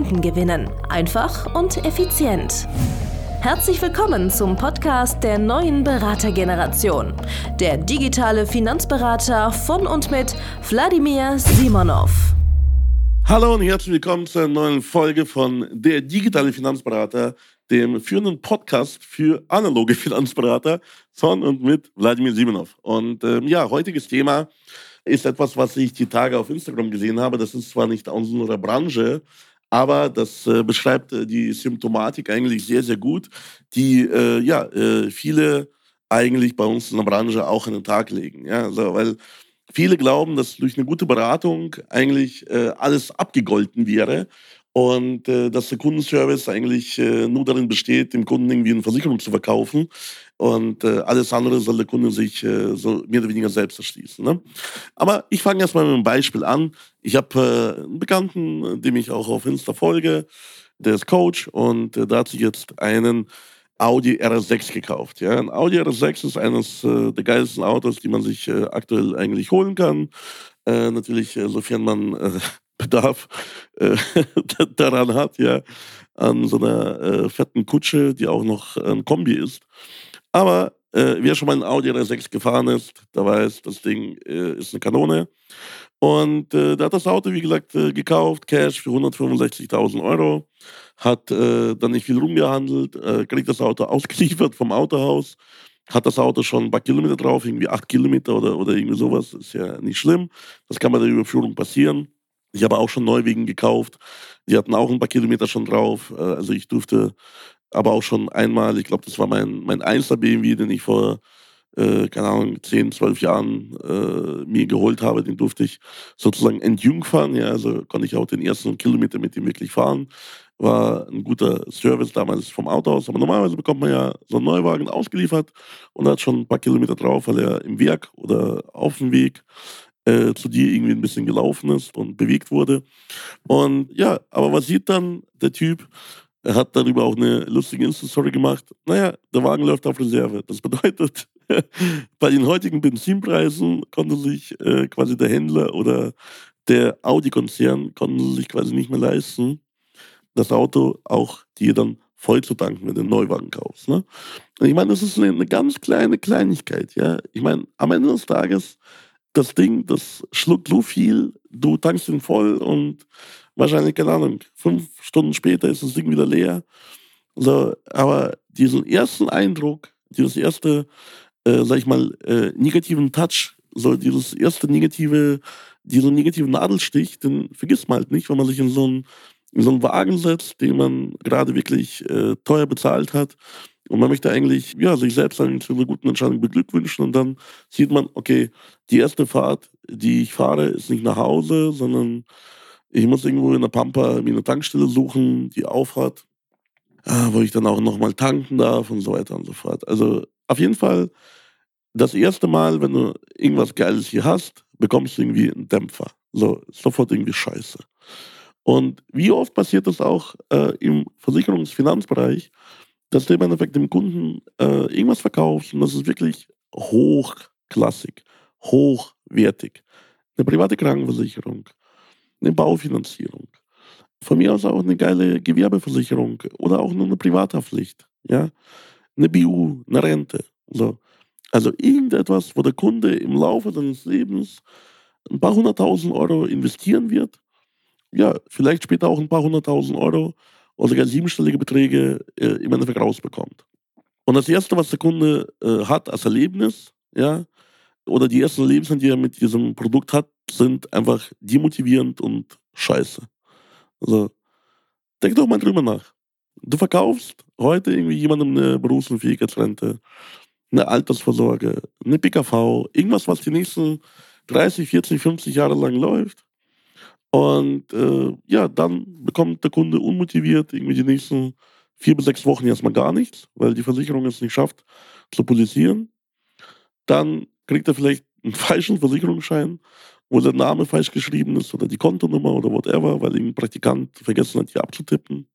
Kunden gewinnen. Einfach und effizient. Herzlich willkommen zum Podcast der neuen Beratergeneration. Der digitale Finanzberater von und mit Wladimir Simonov. Hallo und herzlich willkommen zur neuen Folge von Der digitale Finanzberater, dem führenden Podcast für analoge Finanzberater von und mit Wladimir Simonov. Und ähm, ja, heutiges Thema ist etwas, was ich die Tage auf Instagram gesehen habe. Das ist zwar nicht aus unserer Branche, aber das äh, beschreibt äh, die Symptomatik eigentlich sehr, sehr gut, die äh, ja, äh, viele eigentlich bei uns in der Branche auch an den Tag legen. Ja? Also, weil viele glauben, dass durch eine gute Beratung eigentlich äh, alles abgegolten wäre und äh, dass der Kundenservice eigentlich äh, nur darin besteht, dem Kunden irgendwie eine Versicherung zu verkaufen und äh, alles andere soll der Kunde sich äh, so mehr oder weniger selbst erschließen. Ne? Aber ich fange erstmal mit einem Beispiel an. Ich habe äh, einen Bekannten, dem ich auch auf Insta folge, der ist Coach und äh, da hat sich jetzt einen Audi RS6 gekauft. Ja? Ein Audi RS6 ist eines der geilsten Autos, die man sich aktuell eigentlich holen kann. Natürlich, sofern man Bedarf äh, daran hat, ja, an so einer äh, fetten Kutsche, die auch noch ein Kombi ist. Aber äh, wer schon mal ein Audi R6 gefahren ist, der weiß, das Ding äh, ist eine Kanone. Und äh, der hat das Auto, wie gesagt, äh, gekauft, Cash für 165.000 Euro, hat äh, dann nicht viel rumgehandelt, kriegt das Auto ausgeliefert vom Autohaus, hat das Auto schon ein paar Kilometer drauf, irgendwie acht Kilometer oder, oder irgendwie sowas, ist ja nicht schlimm. Das kann bei der Überführung passieren. Ich habe auch schon Neuwegen gekauft. Die hatten auch ein paar Kilometer schon drauf. Äh, also ich durfte aber auch schon einmal, ich glaube, das war mein, mein einster BMW, den ich vor, äh, keine Ahnung, 10, 12 Jahren äh, mir geholt habe. Den durfte ich sozusagen entjungfern. Ja, also konnte ich auch den ersten Kilometer mit ihm wirklich fahren. War ein guter Service damals vom Auto aus. Aber normalerweise bekommt man ja so einen Neuwagen ausgeliefert und hat schon ein paar Kilometer drauf, weil er im Werk oder auf dem Weg äh, zu dir irgendwie ein bisschen gelaufen ist und bewegt wurde. Und ja, aber was sieht dann der Typ? Er hat darüber auch eine lustige Insta-Story gemacht. Naja, der Wagen läuft auf Reserve. Das bedeutet, bei den heutigen Benzinpreisen konnte sich äh, quasi der Händler oder der Audi-Konzern konnten sich quasi nicht mehr leisten, das Auto auch dir dann voll zu tanken, wenn du einen Neuwagen kaufst. Ne? Und ich meine, das ist eine, eine ganz kleine Kleinigkeit. Ja? Ich meine, am Ende des Tages das Ding, das schluckt so viel, du tankst ihn voll und wahrscheinlich, keine Ahnung, fünf Stunden später ist das Ding wieder leer. So, aber diesen ersten Eindruck, dieses erste, äh, sag ich mal, äh, negativen Touch, so dieses erste negative, diesen negativen Nadelstich, den vergisst man halt nicht, wenn man sich in so einen, in so einen Wagen setzt, den man gerade wirklich äh, teuer bezahlt hat und man möchte eigentlich ja, sich selbst zu einer guten Entscheidung beglückwünschen. Und dann sieht man, okay, die erste Fahrt, die ich fahre, ist nicht nach Hause, sondern ich muss irgendwo in der Pampa mir eine Tankstelle suchen, die aufhat, äh, wo ich dann auch nochmal tanken darf und so weiter und so fort. Also auf jeden Fall, das erste Mal, wenn du irgendwas Geiles hier hast, bekommst du irgendwie einen Dämpfer. So, sofort irgendwie scheiße. Und wie oft passiert das auch äh, im Versicherungsfinanzbereich, dass du im Endeffekt dem Kunden äh, irgendwas verkaufst und das ist wirklich hochklassig, hochwertig. Eine private Krankenversicherung, eine Baufinanzierung, von mir aus auch eine geile Gewerbeversicherung oder auch nur eine Privathaftpflicht, ja, eine BU, eine Rente. So. Also irgendetwas, wo der Kunde im Laufe seines Lebens ein paar hunderttausend Euro investieren wird, ja, vielleicht später auch ein paar hunderttausend Euro oder sogar siebenstellige Beträge äh, im Endeffekt rausbekommt. Und das Erste, was der Kunde äh, hat als Erlebnis, ja, oder die ersten Erlebnisse, die er mit diesem Produkt hat, sind einfach demotivierend und scheiße. Also, denk doch mal drüber nach. Du verkaufst heute irgendwie jemandem eine Berufsunfähigkeitsrente, eine Altersvorsorge, eine PKV, irgendwas, was die nächsten 30, 40, 50 Jahre lang läuft. Und äh, ja, dann bekommt der Kunde unmotiviert irgendwie die nächsten vier bis sechs Wochen erstmal gar nichts, weil die Versicherung es nicht schafft zu politisieren. Dann kriegt er vielleicht einen falschen Versicherungsschein, wo der Name falsch geschrieben ist oder die Kontonummer oder whatever, weil ein Praktikant vergessen hat, hier abzutippen.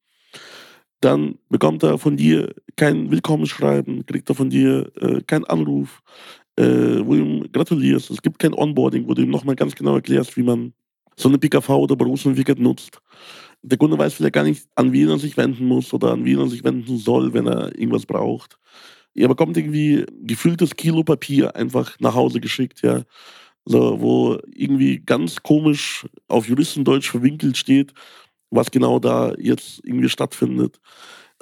Dann bekommt er von dir kein Willkommensschreiben, kriegt er von dir äh, keinen Anruf, äh, wo du ihm gratulierst. Es gibt kein Onboarding, wo du ihm nochmal ganz genau erklärst, wie man so eine PKV oder Berufsentwickler nutzt. Der Kunde weiß vielleicht gar nicht, an wen er sich wenden muss oder an wen er sich wenden soll, wenn er irgendwas braucht. Er bekommt irgendwie gefülltes Kilo Papier einfach nach Hause geschickt, ja. So, wo irgendwie ganz komisch auf Juristendeutsch verwinkelt steht, was genau da jetzt irgendwie stattfindet.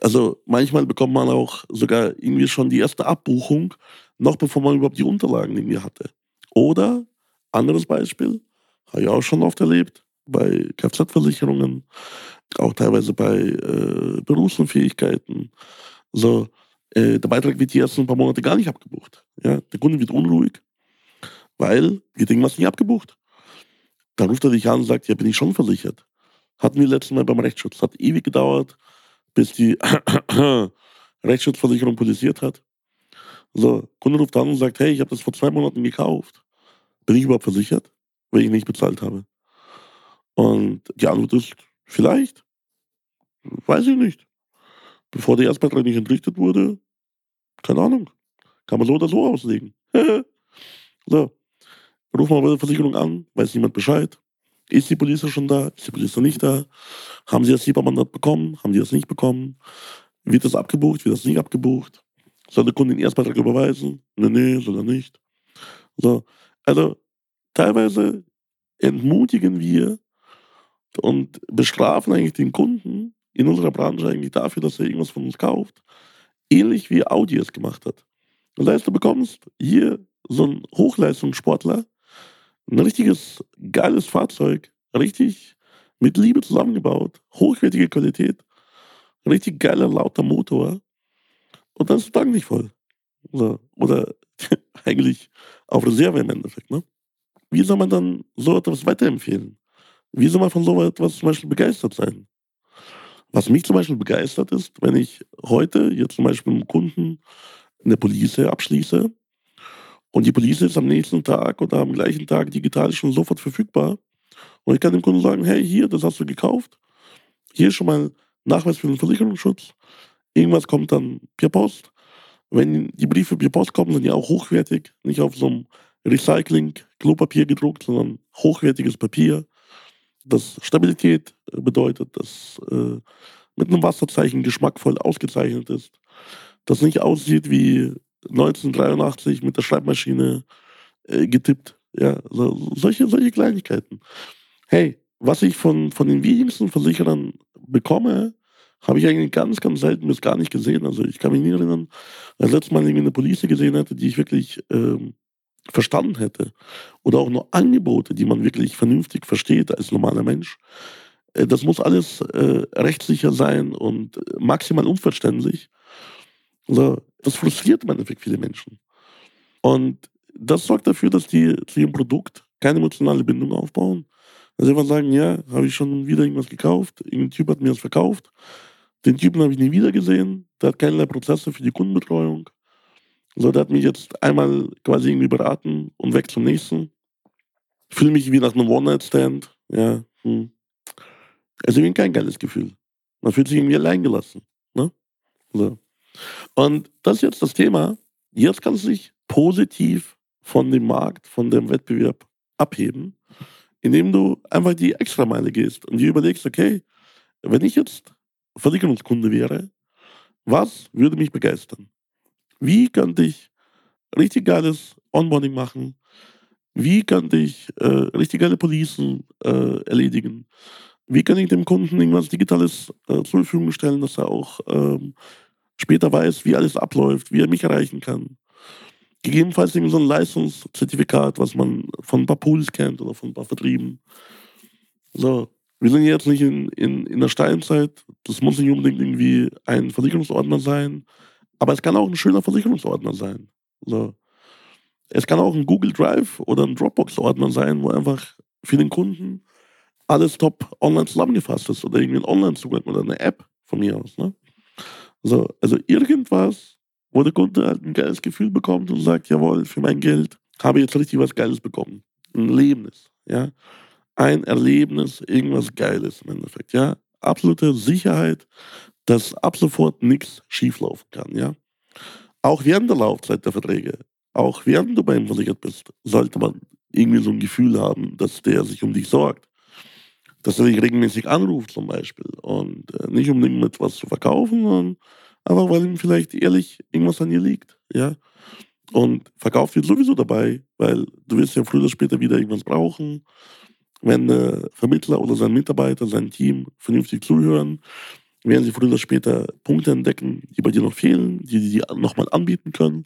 Also manchmal bekommt man auch sogar irgendwie schon die erste Abbuchung, noch bevor man überhaupt die Unterlagen irgendwie hatte. Oder, anderes Beispiel, habe ich auch schon oft erlebt, bei Kfz-Versicherungen, auch teilweise bei äh, Berufsunfähigkeiten. So, äh, der Beitrag wird die ersten paar Monate gar nicht abgebucht. Ja? Der Kunde wird unruhig, weil wir denken, was nicht abgebucht. Dann ruft er dich an und sagt, ja, bin ich schon versichert. Hatten wir letztes Mal beim Rechtsschutz. Hat ewig gedauert, bis die Rechtsschutzversicherung politisiert hat. So, Kunde ruft an und sagt, hey, ich habe das vor zwei Monaten gekauft. Bin ich überhaupt versichert, wenn ich nicht bezahlt habe? Und die Antwort ist, vielleicht. Weiß ich nicht. Bevor der Erstbeitrag nicht entrichtet wurde, keine Ahnung. Kann man so oder so auslegen. so. Rufen wir bei der Versicherung an, weiß niemand Bescheid. Ist die Polizei schon da? Ist die Polizei nicht da? Haben sie das SIPA-Mandat bekommen? Haben die das nicht bekommen? Wird das abgebucht? Wird das nicht abgebucht? Soll der Kunde den Erstbeitrag überweisen? Nee, nee, soll er nicht. So. Also, teilweise entmutigen wir und bestrafen eigentlich den Kunden in unserer Branche eigentlich dafür, dass er irgendwas von uns kauft. Ähnlich wie Audi es gemacht hat. Das heißt, du bekommst hier so einen Hochleistungssportler, ein richtiges geiles Fahrzeug, richtig mit Liebe zusammengebaut, hochwertige Qualität, richtig geiler, lauter Motor. Und dann ist der Tank nicht voll. So. Oder eigentlich auf Reserve im Endeffekt. Ne? Wie soll man dann so etwas weiterempfehlen? Wie soll man von so etwas zum Beispiel begeistert sein? Was mich zum Beispiel begeistert ist, wenn ich heute jetzt zum Beispiel mit einem Kunden eine Police abschließe und die Police ist am nächsten Tag oder am gleichen Tag digital schon sofort verfügbar. Und ich kann dem Kunden sagen, hey, hier, das hast du gekauft. Hier ist schon mal Nachweis für den Versicherungsschutz. Irgendwas kommt dann per Post. Wenn die Briefe per Post kommen, sind die auch hochwertig. Nicht auf so einem Recycling-Klopapier gedruckt, sondern hochwertiges Papier, das Stabilität bedeutet, das äh, mit einem Wasserzeichen geschmackvoll ausgezeichnet ist, das nicht aussieht wie 1983 mit der Schreibmaschine äh, getippt. Ja, so, solche, solche Kleinigkeiten. Hey, was ich von, von den wenigsten Versicherern bekomme, habe ich eigentlich ganz, ganz selten bis gar nicht gesehen. Also ich kann mich nie erinnern, als letztes Mal irgendwie eine Police gesehen hätte, die ich wirklich ähm, verstanden hätte. Oder auch nur Angebote, die man wirklich vernünftig versteht als normaler Mensch. Äh, das muss alles äh, rechtssicher sein und maximal unverständlich. Also, das frustriert im Endeffekt viele Menschen. Und das sorgt dafür, dass die zu ihrem Produkt keine emotionale Bindung aufbauen. Also einfach sagen, ja, habe ich schon wieder irgendwas gekauft, irgendein Typ hat mir das verkauft. Den Typen habe ich nie wieder gesehen, der hat keinerlei Prozesse für die Kundenbetreuung. So, der hat mich jetzt einmal quasi irgendwie beraten und weg zum nächsten. Fühle mich wie nach einem One-Night-Stand. Ja, hm. Also irgendwie kein geiles Gefühl. Man fühlt sich irgendwie alleingelassen. Ne? So. Und das ist jetzt das Thema. Jetzt kannst du dich positiv von dem Markt, von dem Wettbewerb abheben, indem du einfach die Extrameile gehst und dir überlegst, okay, wenn ich jetzt Versicherungskunde wäre, was würde mich begeistern? Wie könnte ich richtig geiles Onboarding machen? Wie könnte ich äh, richtig geile Policen äh, erledigen? Wie kann ich dem Kunden irgendwas Digitales äh, zur Verfügung stellen, dass er auch ähm, später weiß, wie alles abläuft, wie er mich erreichen kann. Gegebenenfalls so ein Leistungszertifikat, was man von ein paar Pools kennt oder von ein paar Vertrieben. So, wir sind jetzt nicht in, in, in der Steinzeit. Das muss nicht unbedingt irgendwie ein Versicherungsordner sein. Aber es kann auch ein schöner Versicherungsordner sein. So. Es kann auch ein Google Drive oder ein Dropbox-Ordner sein, wo einfach für den Kunden alles top online zusammengefasst ist oder irgendwie ein Online-Zugang oder eine App von mir aus. Ne? So, also irgendwas, wo der Kunde halt ein geiles Gefühl bekommt und sagt, jawohl, für mein Geld habe ich jetzt richtig was Geiles bekommen. Ein Erlebnis, ja. Ein Erlebnis, irgendwas Geiles im Endeffekt, ja. Absolute Sicherheit, dass ab sofort nichts schieflaufen kann, ja. Auch während der Laufzeit der Verträge, auch während du bei ihm versichert bist, sollte man irgendwie so ein Gefühl haben, dass der sich um dich sorgt. Dass er dich regelmäßig anruft zum Beispiel. Und äh, nicht um irgendetwas zu verkaufen, sondern einfach, weil ihm vielleicht ehrlich irgendwas an dir liegt. Ja? Und verkauft wird sowieso dabei, weil du wirst ja früher oder später wieder irgendwas brauchen. Wenn der Vermittler oder sein Mitarbeiter, sein Team vernünftig zuhören, werden sie früher oder später Punkte entdecken, die bei dir noch fehlen, die die dir nochmal anbieten können.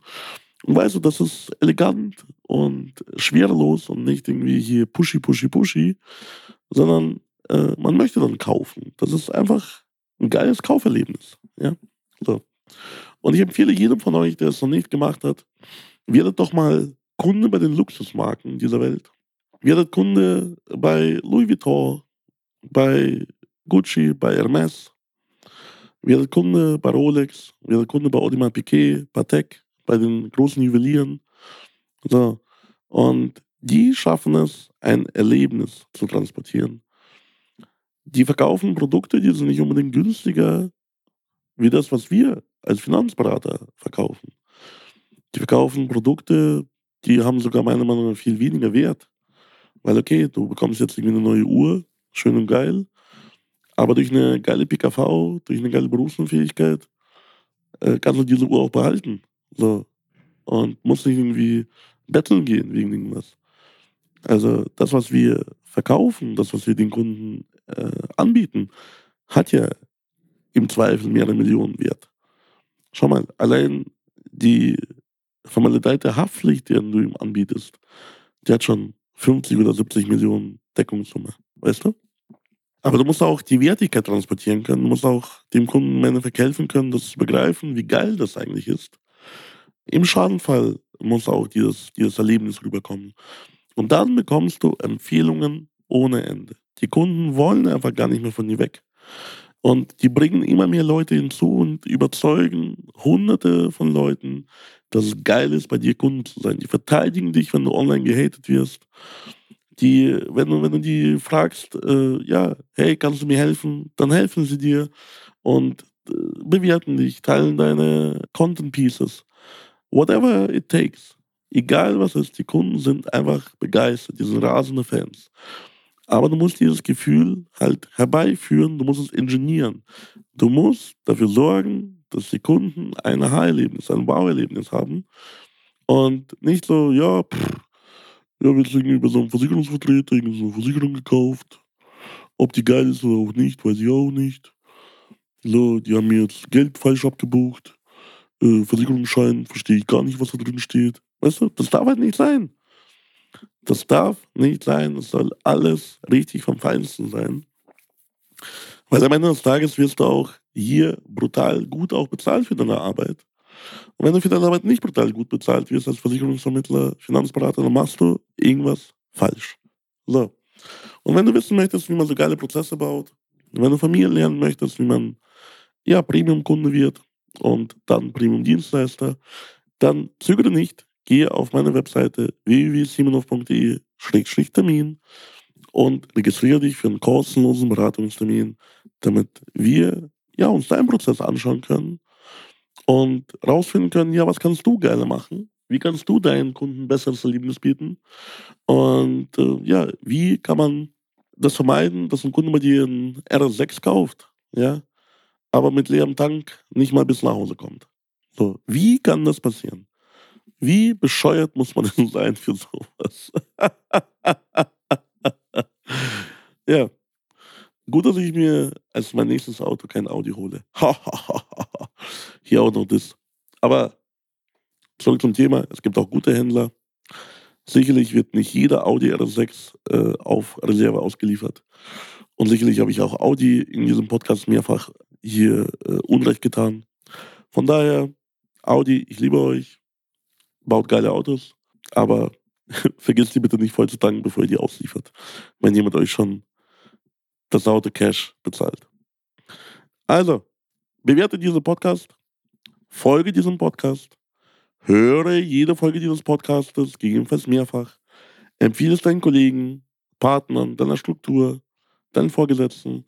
Und weißt du, das ist elegant und schwerelos und nicht irgendwie hier pushy, pushy, pushy, sondern äh, man möchte dann kaufen. Das ist einfach ein geiles Kauferlebnis. Ja? So. Und ich empfehle jedem von euch, der es noch nicht gemacht hat, werdet doch mal Kunde bei den Luxusmarken dieser Welt. Werdet Kunde bei Louis Vuitton, bei Gucci, bei Hermes. Werdet Kunde bei Rolex, werdet Kunde bei Audemars Piquet, Patek, bei den großen Juwelieren. So. Und die schaffen es, ein Erlebnis zu transportieren. Die verkaufen Produkte, die sind nicht unbedingt günstiger wie das, was wir als Finanzberater verkaufen. Die verkaufen Produkte, die haben sogar meiner Meinung nach viel weniger Wert. Weil, okay, du bekommst jetzt irgendwie eine neue Uhr, schön und geil, aber durch eine geile PKV, durch eine geile Berufsunfähigkeit, äh, kannst du diese Uhr auch behalten. So. Und musst nicht irgendwie betteln gehen wegen irgendwas. Also das, was wir verkaufen, das, was wir den Kunden äh, anbieten, hat ja im Zweifel mehrere Millionen wert. Schau mal, allein die Formalität der Haftpflicht, die du ihm anbietest, die hat schon 50 oder 70 Millionen Deckungssumme. Weißt du? Aber du musst auch die Wertigkeit transportieren können. Du musst auch dem Kunden im Endeffekt helfen können, das zu begreifen, wie geil das eigentlich ist. Im Schadenfall muss auch dieses, dieses Erlebnis rüberkommen. Und dann bekommst du Empfehlungen ohne Ende. Die Kunden wollen einfach gar nicht mehr von dir weg. Und die bringen immer mehr Leute hinzu und überzeugen hunderte von Leuten, dass es geil ist, bei dir Kunden zu sein. Die verteidigen dich, wenn du online gehatet wirst. Die, wenn du, wenn du die fragst, äh, ja, hey, kannst du mir helfen? Dann helfen sie dir und äh, bewerten dich, teilen deine Content Pieces. Whatever it takes. Egal was es ist, die Kunden sind einfach begeistert, die sind rasende Fans. Aber du musst dieses Gefühl halt herbeiführen, du musst es ingenieren. Du musst dafür sorgen, dass die Kunden ein Aha-Erlebnis, ein Wow-Erlebnis haben. Und nicht so, ja, pff, ja, wir sind bei so einem Versicherungsvertreter irgendwie so eine Versicherung gekauft. Ob die geil ist oder auch nicht, weiß ich auch nicht. So, die haben mir jetzt Geld falsch abgebucht. Äh, Versicherungsschein, verstehe ich gar nicht, was da drin steht. Weißt du, das darf halt nicht sein. Das darf nicht sein. Es soll alles richtig vom Feinsten sein. Weil am Ende des Tages wirst du auch hier brutal gut auch bezahlt für deine Arbeit. Und wenn du für deine Arbeit nicht brutal gut bezahlt wirst als Versicherungsvermittler, Finanzberater, dann machst du irgendwas falsch. So. Und wenn du wissen möchtest, wie man so geile Prozesse baut, wenn du Familien lernen möchtest, wie man ja Premium-Kunde wird und dann Premium-Dienstleister, dann zögere nicht, gehe auf meine Webseite www.simonov.de-termin und registriere dich für einen kostenlosen Beratungstermin, damit wir ja, uns deinen Prozess anschauen können und rausfinden können, ja, was kannst du gerne machen? Wie kannst du deinen Kunden besseres Erlebnis bieten? Und äh, ja, wie kann man das vermeiden, dass ein Kunde bei dir einen R6 kauft, ja, aber mit leerem Tank nicht mal bis nach Hause kommt? So, wie kann das passieren? Wie bescheuert muss man denn sein für sowas? ja. Gut, dass ich mir als mein nächstes Auto kein Audi hole. Hier auch noch das. Aber zurück zum Thema. Es gibt auch gute Händler. Sicherlich wird nicht jeder Audi R6 äh, auf Reserve ausgeliefert. Und sicherlich habe ich auch Audi in diesem Podcast mehrfach hier äh, Unrecht getan. Von daher, Audi, ich liebe euch baut geile Autos, aber vergisst die bitte nicht voll zu tanken, bevor ihr die ausliefert. Wenn jemand euch schon das Auto Cash bezahlt. Also, bewerte diesen Podcast, folge diesem Podcast, höre jede Folge dieses Podcastes, gegebenenfalls mehrfach, empfehle es deinen Kollegen, Partnern, deiner Struktur, deinen Vorgesetzten.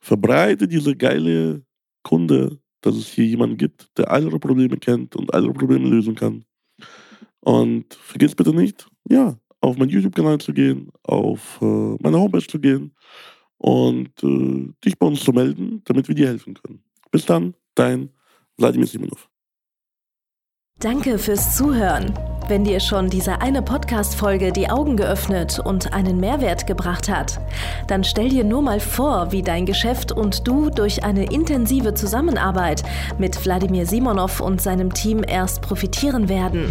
Verbreite diese geile Kunde, dass es hier jemanden gibt, der all eure Probleme kennt und all eure Probleme lösen kann. Und vergiss bitte nicht, ja, auf meinen YouTube-Kanal zu gehen, auf äh, meine Homepage zu gehen und äh, dich bei uns zu melden, damit wir dir helfen können. Bis dann, dein Wladimir Simonov. Danke fürs Zuhören. Wenn dir schon diese eine Podcast-Folge die Augen geöffnet und einen Mehrwert gebracht hat, dann stell dir nur mal vor, wie dein Geschäft und du durch eine intensive Zusammenarbeit mit Wladimir Simonov und seinem Team erst profitieren werden.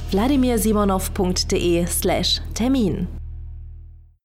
www.vladimirsimonov.de/termin.